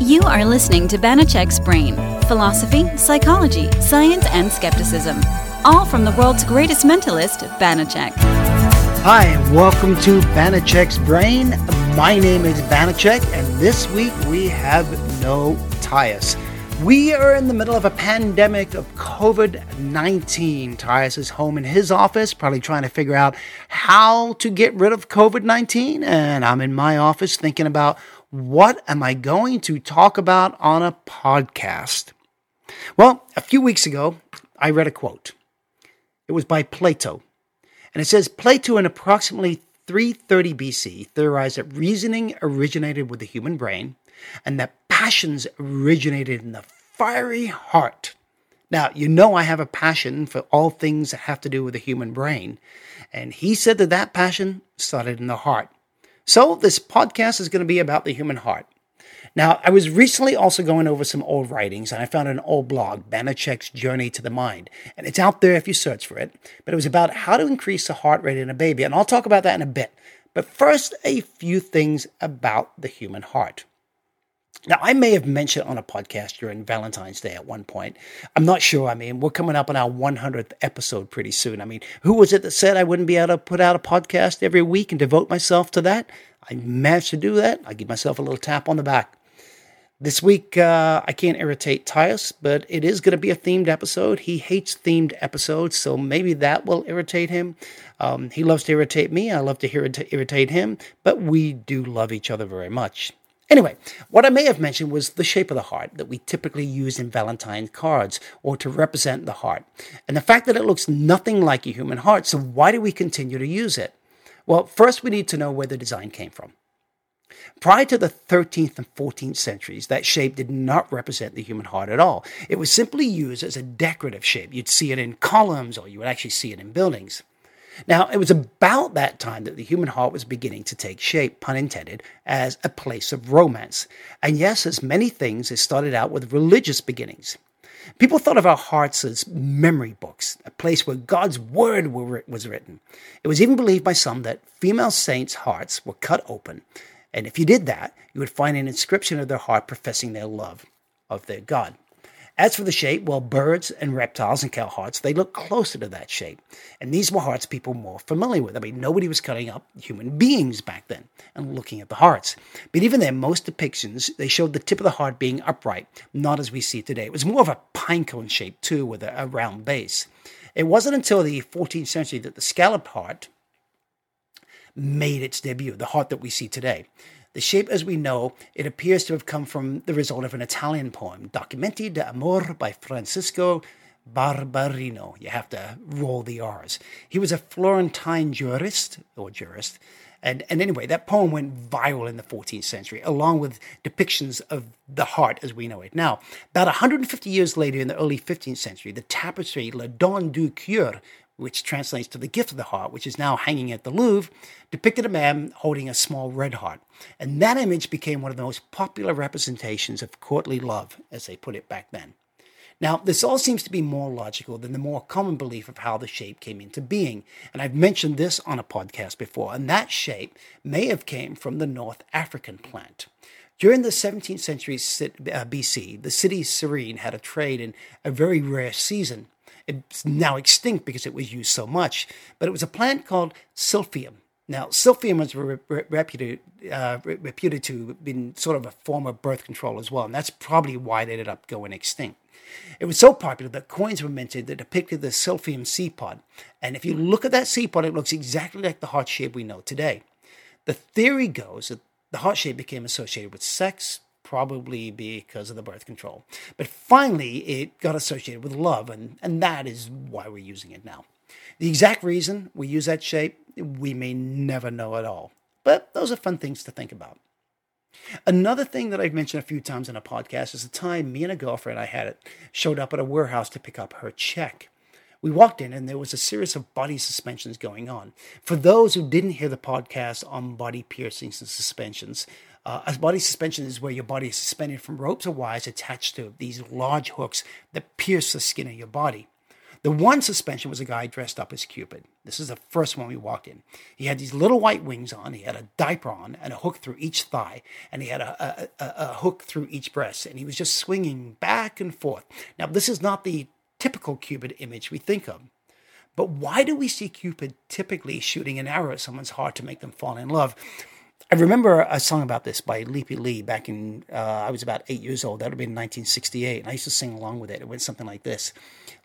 You are listening to Banachek's Brain philosophy, psychology, science, and skepticism. All from the world's greatest mentalist, Banachek. Hi, and welcome to Banachek's Brain. My name is Banachek, and this week we have no Tyus. We are in the middle of a pandemic of COVID 19. Tyus is home in his office, probably trying to figure out how to get rid of COVID 19. And I'm in my office thinking about what am I going to talk about on a podcast? Well, a few weeks ago, I read a quote. It was by Plato. And it says Plato, in approximately 330 BC, theorized that reasoning originated with the human brain and that passions originated in the fiery heart. Now, you know I have a passion for all things that have to do with the human brain. And he said that that passion started in the heart. So, this podcast is going to be about the human heart. Now, I was recently also going over some old writings and I found an old blog, Banachek's Journey to the Mind. And it's out there if you search for it. But it was about how to increase the heart rate in a baby. And I'll talk about that in a bit. But first, a few things about the human heart. Now, I may have mentioned on a podcast during Valentine's Day at one point. I'm not sure. I mean, we're coming up on our 100th episode pretty soon. I mean, who was it that said I wouldn't be able to put out a podcast every week and devote myself to that? I managed to do that. I give myself a little tap on the back. This week, uh, I can't irritate Tyus, but it is going to be a themed episode. He hates themed episodes, so maybe that will irritate him. Um, he loves to irritate me. I love to hear irritate him, but we do love each other very much. Anyway, what I may have mentioned was the shape of the heart that we typically use in Valentine cards or to represent the heart. And the fact that it looks nothing like a human heart, so why do we continue to use it? Well, first we need to know where the design came from. Prior to the 13th and 14th centuries, that shape did not represent the human heart at all. It was simply used as a decorative shape. You'd see it in columns or you would actually see it in buildings. Now, it was about that time that the human heart was beginning to take shape, pun intended, as a place of romance. And yes, as many things, it started out with religious beginnings. People thought of our hearts as memory books, a place where God's word was written. It was even believed by some that female saints' hearts were cut open, and if you did that, you would find an inscription of their heart professing their love of their God. As for the shape, well, birds and reptiles and cow hearts, they look closer to that shape. And these were hearts people were more familiar with. I mean, nobody was cutting up human beings back then and looking at the hearts. But even then, most depictions, they showed the tip of the heart being upright, not as we see today. It was more of a pinecone shape, too, with a, a round base. It wasn't until the 14th century that the scalloped heart made its debut, the heart that we see today. The shape, as we know, it appears to have come from the result of an Italian poem, Documenti d'Amore by Francisco Barberino. You have to roll the R's. He was a Florentine jurist, or jurist, and, and anyway, that poem went viral in the 14th century, along with depictions of the heart as we know it now. About 150 years later, in the early 15th century, the tapestry Le Don du Cœur which translates to the gift of the heart, which is now hanging at the Louvre, depicted a man holding a small red heart. And that image became one of the most popular representations of courtly love, as they put it back then. Now, this all seems to be more logical than the more common belief of how the shape came into being. And I've mentioned this on a podcast before, and that shape may have came from the North African plant. During the 17th century uh, BC, the city Cyrene had a trade in a very rare season it's now extinct because it was used so much, but it was a plant called silphium. Now, silphium was re- re- reputed, uh, reputed to have been sort of a form of birth control as well, and that's probably why it ended up going extinct. It was so popular that coins were minted that depicted the silphium seed pod. And if you look at that seed pod, it looks exactly like the heart shape we know today. The theory goes that the heart shape became associated with sex, probably because of the birth control. But finally, it got associated with love, and, and that is why we're using it now. The exact reason we use that shape, we may never know at all. But those are fun things to think about. Another thing that I've mentioned a few times in a podcast is the time me and a girlfriend I had it showed up at a warehouse to pick up her check. We walked in and there was a series of body suspensions going on. For those who didn't hear the podcast on body piercings and suspensions, uh, a body suspension is where your body is suspended from ropes or wires attached to these large hooks that pierce the skin of your body. The one suspension was a guy dressed up as Cupid. This is the first one we walked in. He had these little white wings on, he had a diaper on, and a hook through each thigh, and he had a, a, a, a hook through each breast, and he was just swinging back and forth. Now, this is not the typical Cupid image we think of. But why do we see Cupid typically shooting an arrow at someone's heart to make them fall in love? I remember a song about this by Leapy Lee back in, uh, I was about eight years old. That would have been 1968. And I used to sing along with it. It went something like this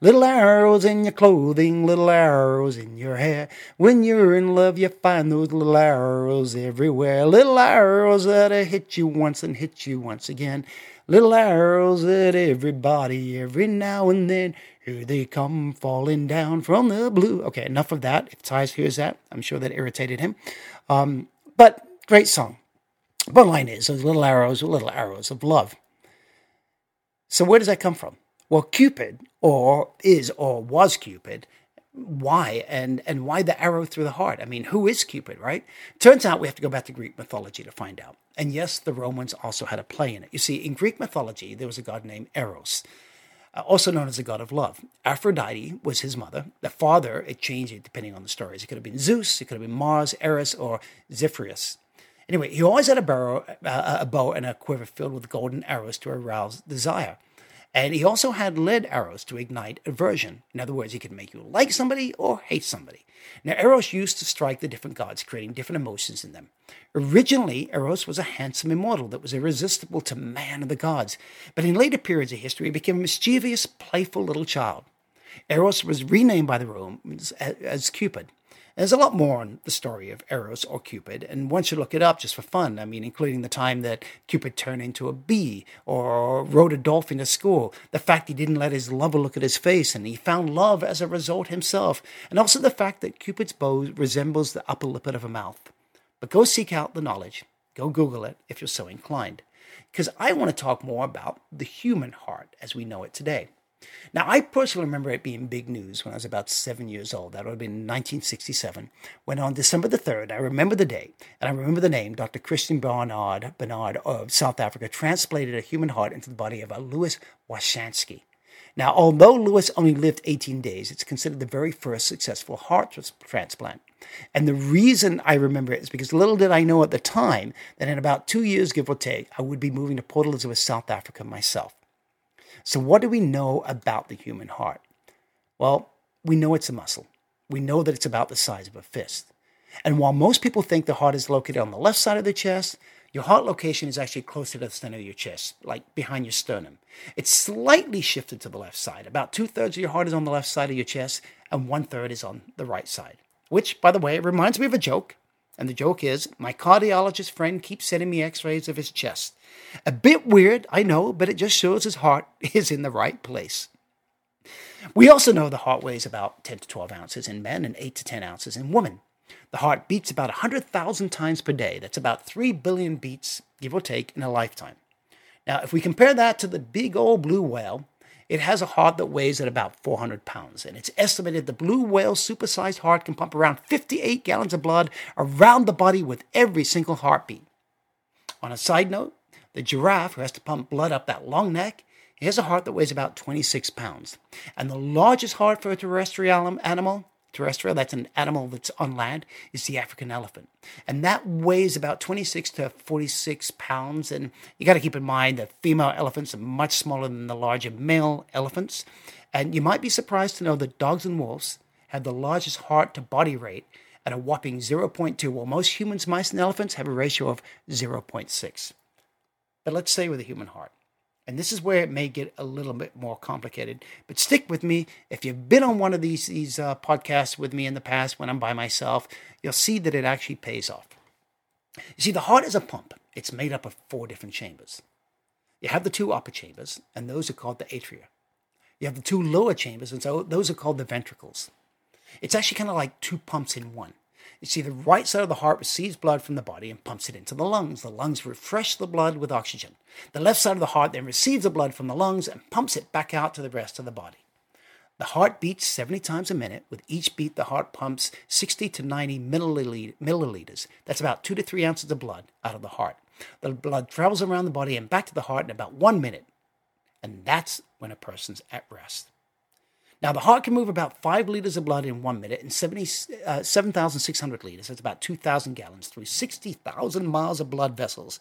Little arrows in your clothing, little arrows in your hair. When you're in love, you find those little arrows everywhere. Little arrows that hit you once and hit you once again. Little arrows that everybody, every now and then, here they come falling down from the blue. Okay, enough of that. If Tyus hears that, I'm sure that irritated him. Um, but Great song. Bottom line is, those little arrows are little arrows of love. So where does that come from? Well, Cupid, or is or was Cupid, why and and why the arrow through the heart? I mean, who is Cupid, right? Turns out we have to go back to Greek mythology to find out. And yes, the Romans also had a play in it. You see, in Greek mythology, there was a god named Eros, uh, also known as the god of love. Aphrodite was his mother. The father, it changed depending on the stories. It could have been Zeus, it could have been Mars, Eris, or Zephyrus. Anyway, he always had a bow, uh, a bow and a quiver filled with golden arrows to arouse desire. And he also had lead arrows to ignite aversion. In other words, he could make you like somebody or hate somebody. Now, Eros used to strike the different gods, creating different emotions in them. Originally, Eros was a handsome immortal that was irresistible to man and the gods. But in later periods of history, he became a mischievous, playful little child. Eros was renamed by the Romans as Cupid. There's a lot more on the story of Eros or Cupid, and one should look it up just for fun. I mean, including the time that Cupid turned into a bee or rode a dolphin to school, the fact he didn't let his lover look at his face and he found love as a result himself, and also the fact that Cupid's bow resembles the upper lip of a mouth. But go seek out the knowledge. Go Google it if you're so inclined. Because I want to talk more about the human heart as we know it today. Now, I personally remember it being big news when I was about seven years old. That would have been 1967, when on December the 3rd, I remember the day, and I remember the name, Dr. Christian Barnard, Bernard of South Africa transplanted a human heart into the body of a Louis Washkansky. Now, although Louis only lived 18 days, it's considered the very first successful heart transplant. And the reason I remember it is because little did I know at the time that in about two years, give or take, I would be moving to Port Elizabeth, South Africa myself. So, what do we know about the human heart? Well, we know it's a muscle. We know that it's about the size of a fist. And while most people think the heart is located on the left side of the chest, your heart location is actually closer to the center of your chest, like behind your sternum. It's slightly shifted to the left side. About two thirds of your heart is on the left side of your chest, and one third is on the right side. Which, by the way, reminds me of a joke. And the joke is my cardiologist friend keeps sending me x rays of his chest. A bit weird, I know, but it just shows his heart is in the right place. We also know the heart weighs about 10 to 12 ounces in men and 8 to 10 ounces in women. The heart beats about 100,000 times per day. That's about 3 billion beats, give or take, in a lifetime. Now, if we compare that to the big old blue whale, it has a heart that weighs at about 400 pounds, and it's estimated the blue whale's supersized heart can pump around 58 gallons of blood around the body with every single heartbeat. On a side note, the giraffe, who has to pump blood up that long neck, has a heart that weighs about 26 pounds. And the largest heart for a terrestrial animal terrestrial, that's an animal that's on land, is the African elephant. And that weighs about 26 to 46 pounds. And you got to keep in mind that female elephants are much smaller than the larger male elephants. And you might be surprised to know that dogs and wolves have the largest heart to body rate at a whopping 0.2, while most humans, mice, and elephants have a ratio of 0.6. But let's stay with the human heart. And this is where it may get a little bit more complicated. But stick with me. If you've been on one of these, these uh, podcasts with me in the past when I'm by myself, you'll see that it actually pays off. You see, the heart is a pump, it's made up of four different chambers. You have the two upper chambers, and those are called the atria. You have the two lower chambers, and so those are called the ventricles. It's actually kind of like two pumps in one. You see, the right side of the heart receives blood from the body and pumps it into the lungs. The lungs refresh the blood with oxygen. The left side of the heart then receives the blood from the lungs and pumps it back out to the rest of the body. The heart beats 70 times a minute. With each beat, the heart pumps 60 to 90 milliliters. That's about two to three ounces of blood out of the heart. The blood travels around the body and back to the heart in about one minute. And that's when a person's at rest. Now, the heart can move about 5 liters of blood in one minute and 70, uh, 7,600 liters, that's about 2,000 gallons, through 60,000 miles of blood vessels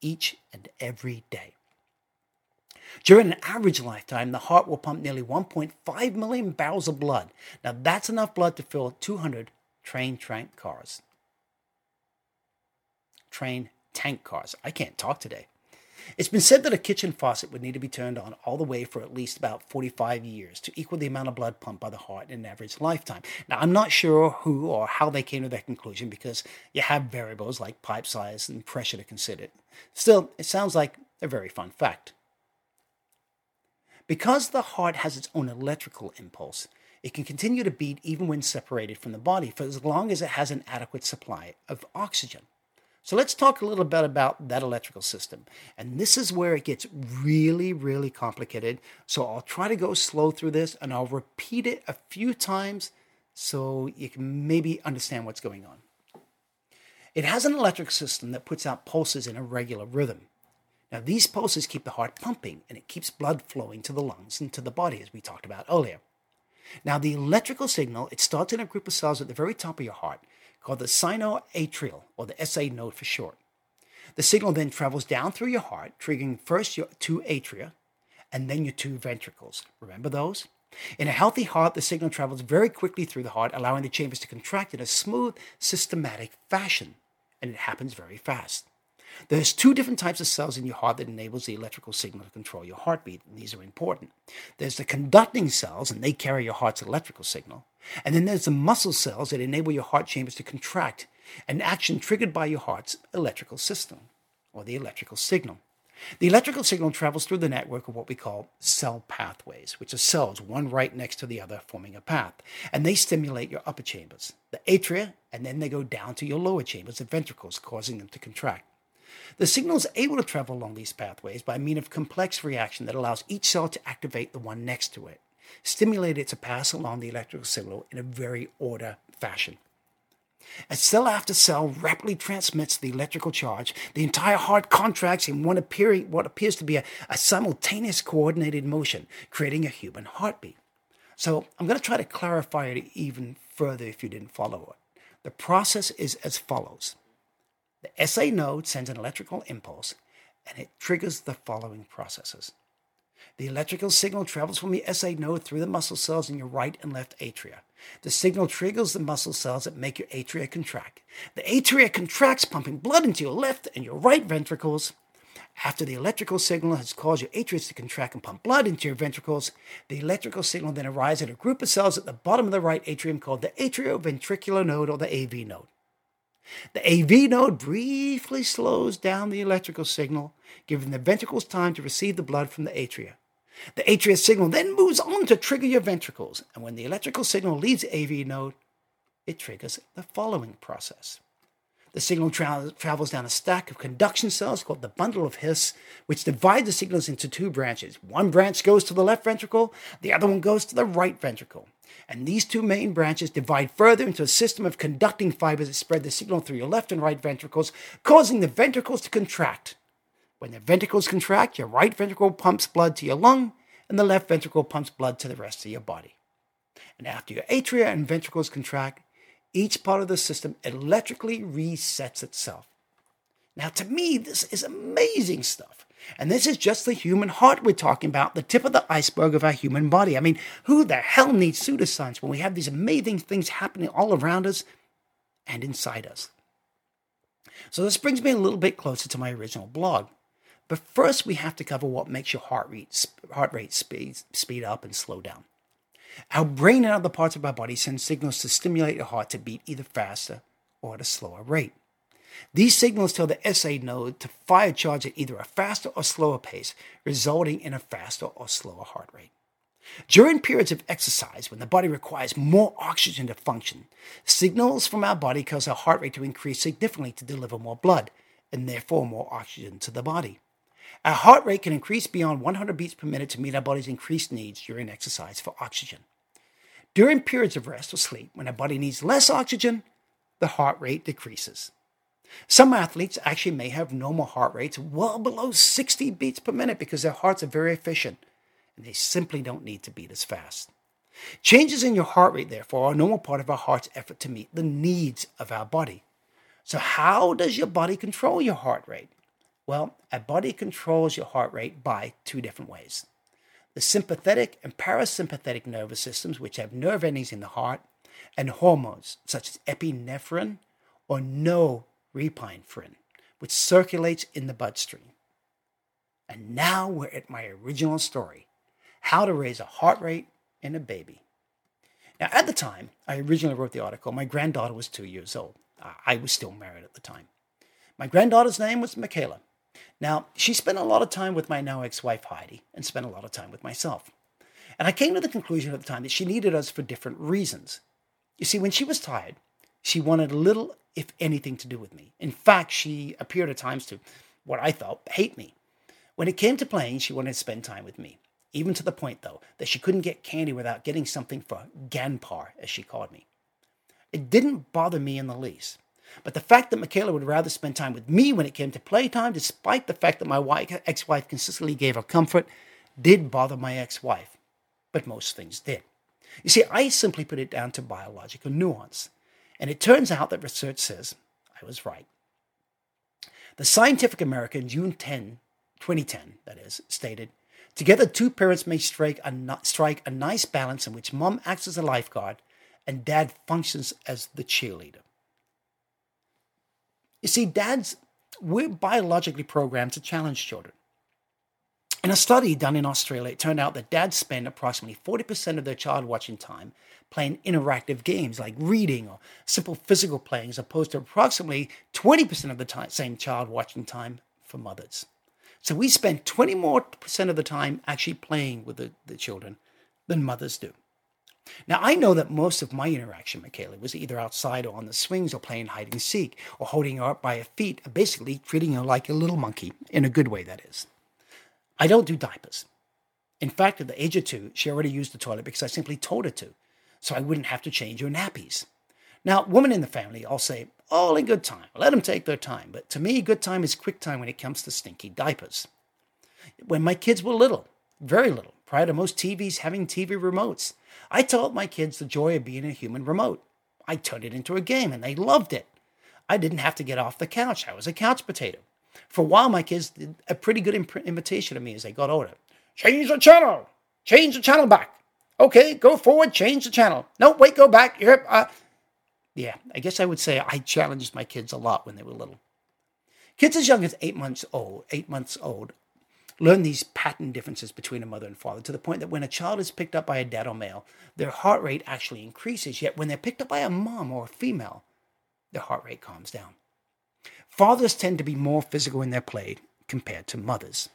each and every day. During an average lifetime, the heart will pump nearly 1.5 million barrels of blood. Now, that's enough blood to fill 200 train tank cars. Train tank cars. I can't talk today. It's been said that a kitchen faucet would need to be turned on all the way for at least about 45 years to equal the amount of blood pumped by the heart in an average lifetime. Now, I'm not sure who or how they came to that conclusion because you have variables like pipe size and pressure to consider. Still, it sounds like a very fun fact. Because the heart has its own electrical impulse, it can continue to beat even when separated from the body for as long as it has an adequate supply of oxygen. So let's talk a little bit about that electrical system. And this is where it gets really, really complicated. So I'll try to go slow through this and I'll repeat it a few times so you can maybe understand what's going on. It has an electric system that puts out pulses in a regular rhythm. Now, these pulses keep the heart pumping and it keeps blood flowing to the lungs and to the body, as we talked about earlier. Now, the electrical signal, it starts in a group of cells at the very top of your heart called the sinoatrial, or the SA node for short. The signal then travels down through your heart, triggering first your two atria and then your two ventricles. Remember those? In a healthy heart, the signal travels very quickly through the heart, allowing the chambers to contract in a smooth, systematic fashion, and it happens very fast. There's two different types of cells in your heart that enables the electrical signal to control your heartbeat, and these are important. There's the conducting cells, and they carry your heart's electrical signal. And then there's the muscle cells that enable your heart chambers to contract, an action triggered by your heart's electrical system, or the electrical signal. The electrical signal travels through the network of what we call cell pathways, which are cells, one right next to the other, forming a path. And they stimulate your upper chambers, the atria, and then they go down to your lower chambers, the ventricles, causing them to contract. The signal is able to travel along these pathways by means of complex reaction that allows each cell to activate the one next to it, stimulate it to pass along the electrical signal in a very order fashion. As cell after cell rapidly transmits the electrical charge, the entire heart contracts in one appearing, what appears to be a, a simultaneous coordinated motion, creating a human heartbeat. So I'm going to try to clarify it even further if you didn't follow it. The process is as follows. The SA node sends an electrical impulse and it triggers the following processes. The electrical signal travels from the SA node through the muscle cells in your right and left atria. The signal triggers the muscle cells that make your atria contract. The atria contracts, pumping blood into your left and your right ventricles. After the electrical signal has caused your atria to contract and pump blood into your ventricles, the electrical signal then arrives at a group of cells at the bottom of the right atrium called the atrioventricular node or the AV node. The AV node briefly slows down the electrical signal, giving the ventricles time to receive the blood from the atria. The atria signal then moves on to trigger your ventricles, and when the electrical signal leaves the AV node, it triggers the following process. The signal tra- travels down a stack of conduction cells called the bundle of His, which divide the signals into two branches. One branch goes to the left ventricle, the other one goes to the right ventricle. And these two main branches divide further into a system of conducting fibers that spread the signal through your left and right ventricles, causing the ventricles to contract. When the ventricles contract, your right ventricle pumps blood to your lung, and the left ventricle pumps blood to the rest of your body. And after your atria and ventricles contract, each part of the system electrically resets itself. Now, to me, this is amazing stuff. And this is just the human heart we're talking about, the tip of the iceberg of our human body. I mean, who the hell needs pseudoscience when we have these amazing things happening all around us and inside us? So, this brings me a little bit closer to my original blog. But first, we have to cover what makes your heart rate, heart rate speed, speed up and slow down. Our brain and other parts of our body send signals to stimulate your heart to beat either faster or at a slower rate. These signals tell the SA node to fire charge at either a faster or slower pace, resulting in a faster or slower heart rate. During periods of exercise, when the body requires more oxygen to function, signals from our body cause our heart rate to increase significantly to deliver more blood, and therefore more oxygen to the body. Our heart rate can increase beyond 100 beats per minute to meet our body's increased needs during exercise for oxygen. During periods of rest or sleep, when our body needs less oxygen, the heart rate decreases. Some athletes actually may have normal heart rates well below 60 beats per minute because their hearts are very efficient and they simply don't need to beat as fast. Changes in your heart rate, therefore, are a normal part of our heart's effort to meet the needs of our body. So, how does your body control your heart rate? Well, a body controls your heart rate by two different ways. The sympathetic and parasympathetic nervous systems, which have nerve endings in the heart, and hormones such as epinephrine or norepinephrine, which circulates in the bloodstream. And now we're at my original story how to raise a heart rate in a baby. Now, at the time I originally wrote the article, my granddaughter was two years old. I was still married at the time. My granddaughter's name was Michaela. Now, she spent a lot of time with my now ex wife Heidi and spent a lot of time with myself. And I came to the conclusion at the time that she needed us for different reasons. You see, when she was tired, she wanted little, if anything, to do with me. In fact, she appeared at times to, what I thought, hate me. When it came to playing, she wanted to spend time with me, even to the point, though, that she couldn't get candy without getting something for Ganpar, as she called me. It didn't bother me in the least. But the fact that Michaela would rather spend time with me when it came to playtime, despite the fact that my wife consistently gave her comfort, did bother my ex wife. But most things did. You see, I simply put it down to biological nuance. And it turns out that research says I was right. The Scientific American, June 10, 2010, that is, stated Together, two parents may strike a, strike a nice balance in which mom acts as a lifeguard and dad functions as the cheerleader. You see, dads, we're biologically programmed to challenge children. In a study done in Australia, it turned out that dads spend approximately 40% of their child watching time playing interactive games like reading or simple physical playing, as opposed to approximately 20% of the time, same child watching time for mothers. So we spend 20 more percent of the time actually playing with the, the children than mothers do. Now, I know that most of my interaction Kaylee was either outside or on the swings or playing hide and seek or holding her up by her feet, basically treating her like a little monkey, in a good way, that is. I don't do diapers. In fact, at the age of two, she already used the toilet because I simply told her to, so I wouldn't have to change her nappies. Now, women in the family all say, all in good time. Let them take their time. But to me, good time is quick time when it comes to stinky diapers. When my kids were little, very little, prior to most TVs having TV remotes, I taught my kids the joy of being a human remote. I turned it into a game and they loved it. I didn't have to get off the couch. I was a couch potato. For a while, my kids did a pretty good imp- imitation of me as they got older. Change the channel. Change the channel back. Okay, go forward. Change the channel. No, wait, go back. You're, uh, yeah, I guess I would say I challenged my kids a lot when they were little. Kids as young as eight months old, eight months old, learn these pattern differences between a mother and father to the point that when a child is picked up by a dad or male, their heart rate actually increases. Yet when they're picked up by a mom or a female, their heart rate calms down. Fathers tend to be more physical in their play compared to mothers.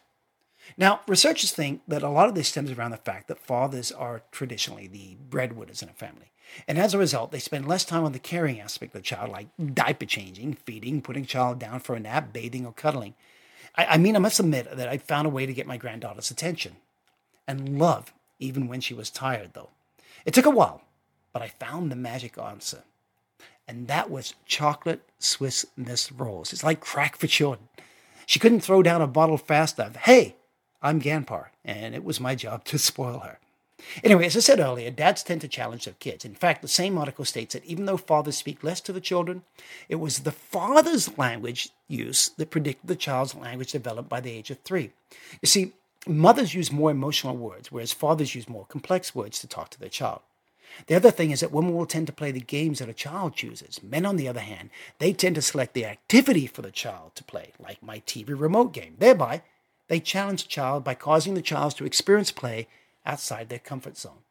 Now, researchers think that a lot of this stems around the fact that fathers are traditionally the breadwinners in a family. And as a result, they spend less time on the caring aspect of the child, like diaper changing, feeding, putting child down for a nap, bathing, or cuddling. I, I mean, I must admit that I found a way to get my granddaughter's attention and love, even when she was tired, though. It took a while, but I found the magic answer and that was chocolate Swiss Miss rolls. It's like crack for children. She couldn't throw down a bottle fast enough. Hey, I'm Ganpar, and it was my job to spoil her. Anyway, as I said earlier, dads tend to challenge their kids. In fact, the same article states that even though fathers speak less to the children, it was the father's language use that predicted the child's language development by the age of three. You see, mothers use more emotional words, whereas fathers use more complex words to talk to their child. The other thing is that women will tend to play the games that a child chooses. Men, on the other hand, they tend to select the activity for the child to play, like my TV remote game. Thereby, they challenge the child by causing the child to experience play outside their comfort zone.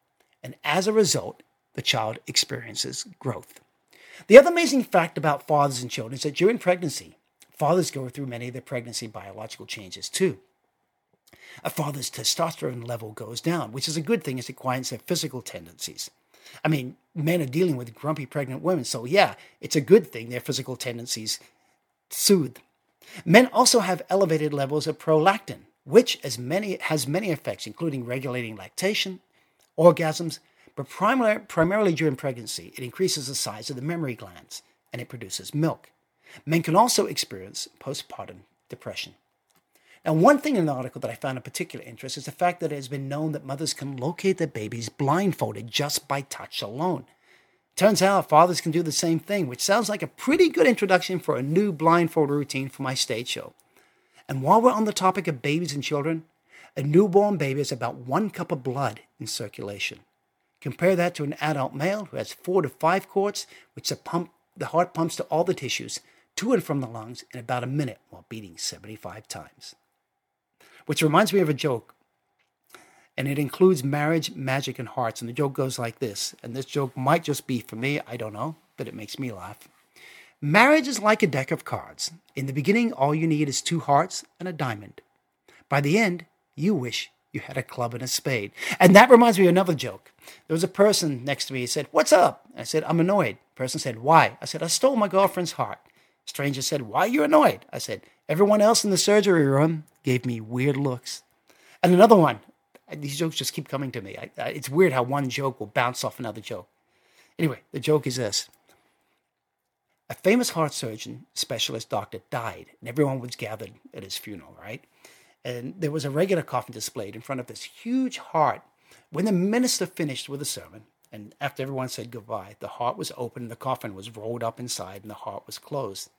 And as a result, the child experiences growth. The other amazing fact about fathers and children is that during pregnancy, fathers go through many of their pregnancy biological changes too. A father's testosterone level goes down, which is a good thing as it quiets their physical tendencies. I mean, men are dealing with grumpy pregnant women, so yeah, it's a good thing their physical tendencies soothe. Men also have elevated levels of prolactin, which has many, has many effects, including regulating lactation, orgasms, but primar- primarily during pregnancy, it increases the size of the mammary glands and it produces milk. Men can also experience postpartum depression. Now, one thing in the article that I found of particular interest is the fact that it has been known that mothers can locate their babies blindfolded just by touch alone. Turns out fathers can do the same thing, which sounds like a pretty good introduction for a new blindfold routine for my stage show. And while we're on the topic of babies and children, a newborn baby has about one cup of blood in circulation. Compare that to an adult male who has four to five quarts, which the, pump, the heart pumps to all the tissues, to and from the lungs, in about a minute while beating 75 times which reminds me of a joke. And it includes marriage, magic, and hearts. And the joke goes like this. And this joke might just be for me, I don't know, but it makes me laugh. Marriage is like a deck of cards. In the beginning, all you need is two hearts and a diamond. By the end, you wish you had a club and a spade. And that reminds me of another joke. There was a person next to me. He said, What's up? I said, I'm annoyed. The person said, Why? I said, I stole my girlfriend's heart. Stranger said, Why are you annoyed? I said, Everyone else in the surgery room gave me weird looks. And another one, these jokes just keep coming to me. I, I, it's weird how one joke will bounce off another joke. Anyway, the joke is this a famous heart surgeon specialist doctor died, and everyone was gathered at his funeral, right? And there was a regular coffin displayed in front of this huge heart. When the minister finished with the sermon, and after everyone said goodbye, the heart was open, the coffin was rolled up inside, and the heart was closed.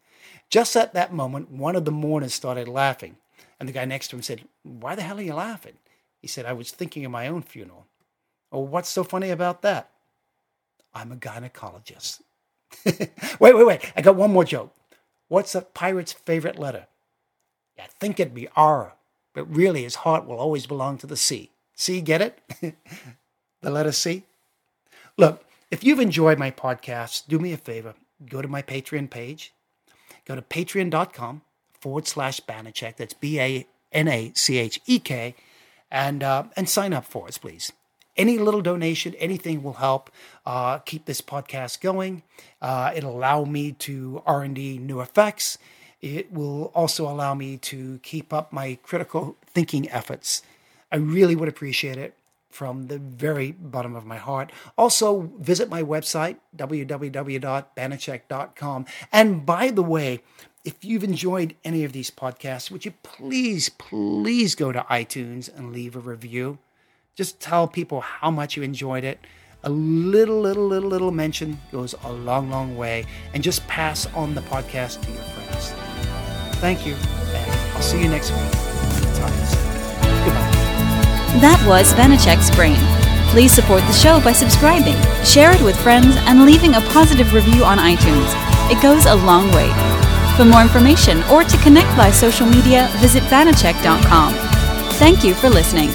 Just at that moment, one of the mourners started laughing, and the guy next to him said, Why the hell are you laughing? He said, I was thinking of my own funeral. Oh, what's so funny about that? I'm a gynecologist. wait, wait, wait. I got one more joke. What's a pirate's favorite letter? I think it'd be R, but really his heart will always belong to the sea. C, get it? the letter C? Look, if you've enjoyed my podcast, do me a favor. Go to my Patreon page. Go to patreon.com forward slash Banachek. That's B A N A C H E K. And, uh, and sign up for us, please. Any little donation, anything will help uh, keep this podcast going. Uh, it'll allow me to R&D new effects. It will also allow me to keep up my critical thinking efforts. I really would appreciate it from the very bottom of my heart. Also, visit my website, www.banachek.com. And by the way, if you've enjoyed any of these podcasts, would you please, please go to iTunes and leave a review? Just tell people how much you enjoyed it. A little, little, little, little mention goes a long, long way. And just pass on the podcast to your friends. Thank you, and I'll see you next week. Goodbye. That was Banachek's Brain. Please support the show by subscribing, share it with friends, and leaving a positive review on iTunes. It goes a long way. For more information or to connect via social media, visit banachek.com. Thank you for listening.